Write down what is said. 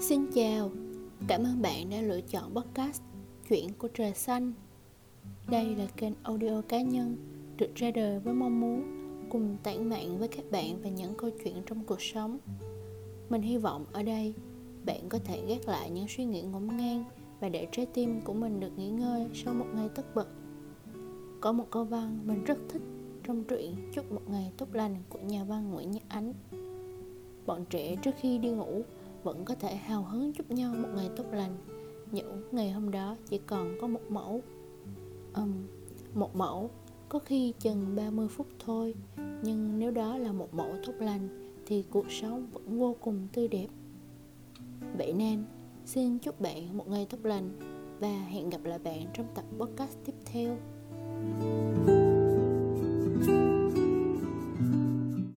Xin chào, cảm ơn bạn đã lựa chọn podcast Chuyện của trời xanh. Đây là kênh audio cá nhân được ra đời với mong muốn cùng tản mạn với các bạn về những câu chuyện trong cuộc sống. Mình hy vọng ở đây bạn có thể gác lại những suy nghĩ ngổn ngang và để trái tim của mình được nghỉ ngơi sau một ngày tất bật. Có một câu văn mình rất thích trong truyện Chúc một ngày tốt lành của nhà văn Nguyễn Nhật Ánh. Bọn trẻ trước khi đi ngủ vẫn có thể hào hứng chúc nhau một ngày tốt lành. Những ngày hôm đó chỉ còn có một mẫu. Um, một mẫu. Có khi chừng 30 phút thôi. Nhưng nếu đó là một mẫu tốt lành thì cuộc sống vẫn vô cùng tươi đẹp. Vậy nên xin chúc bạn một ngày tốt lành và hẹn gặp lại bạn trong tập podcast tiếp theo.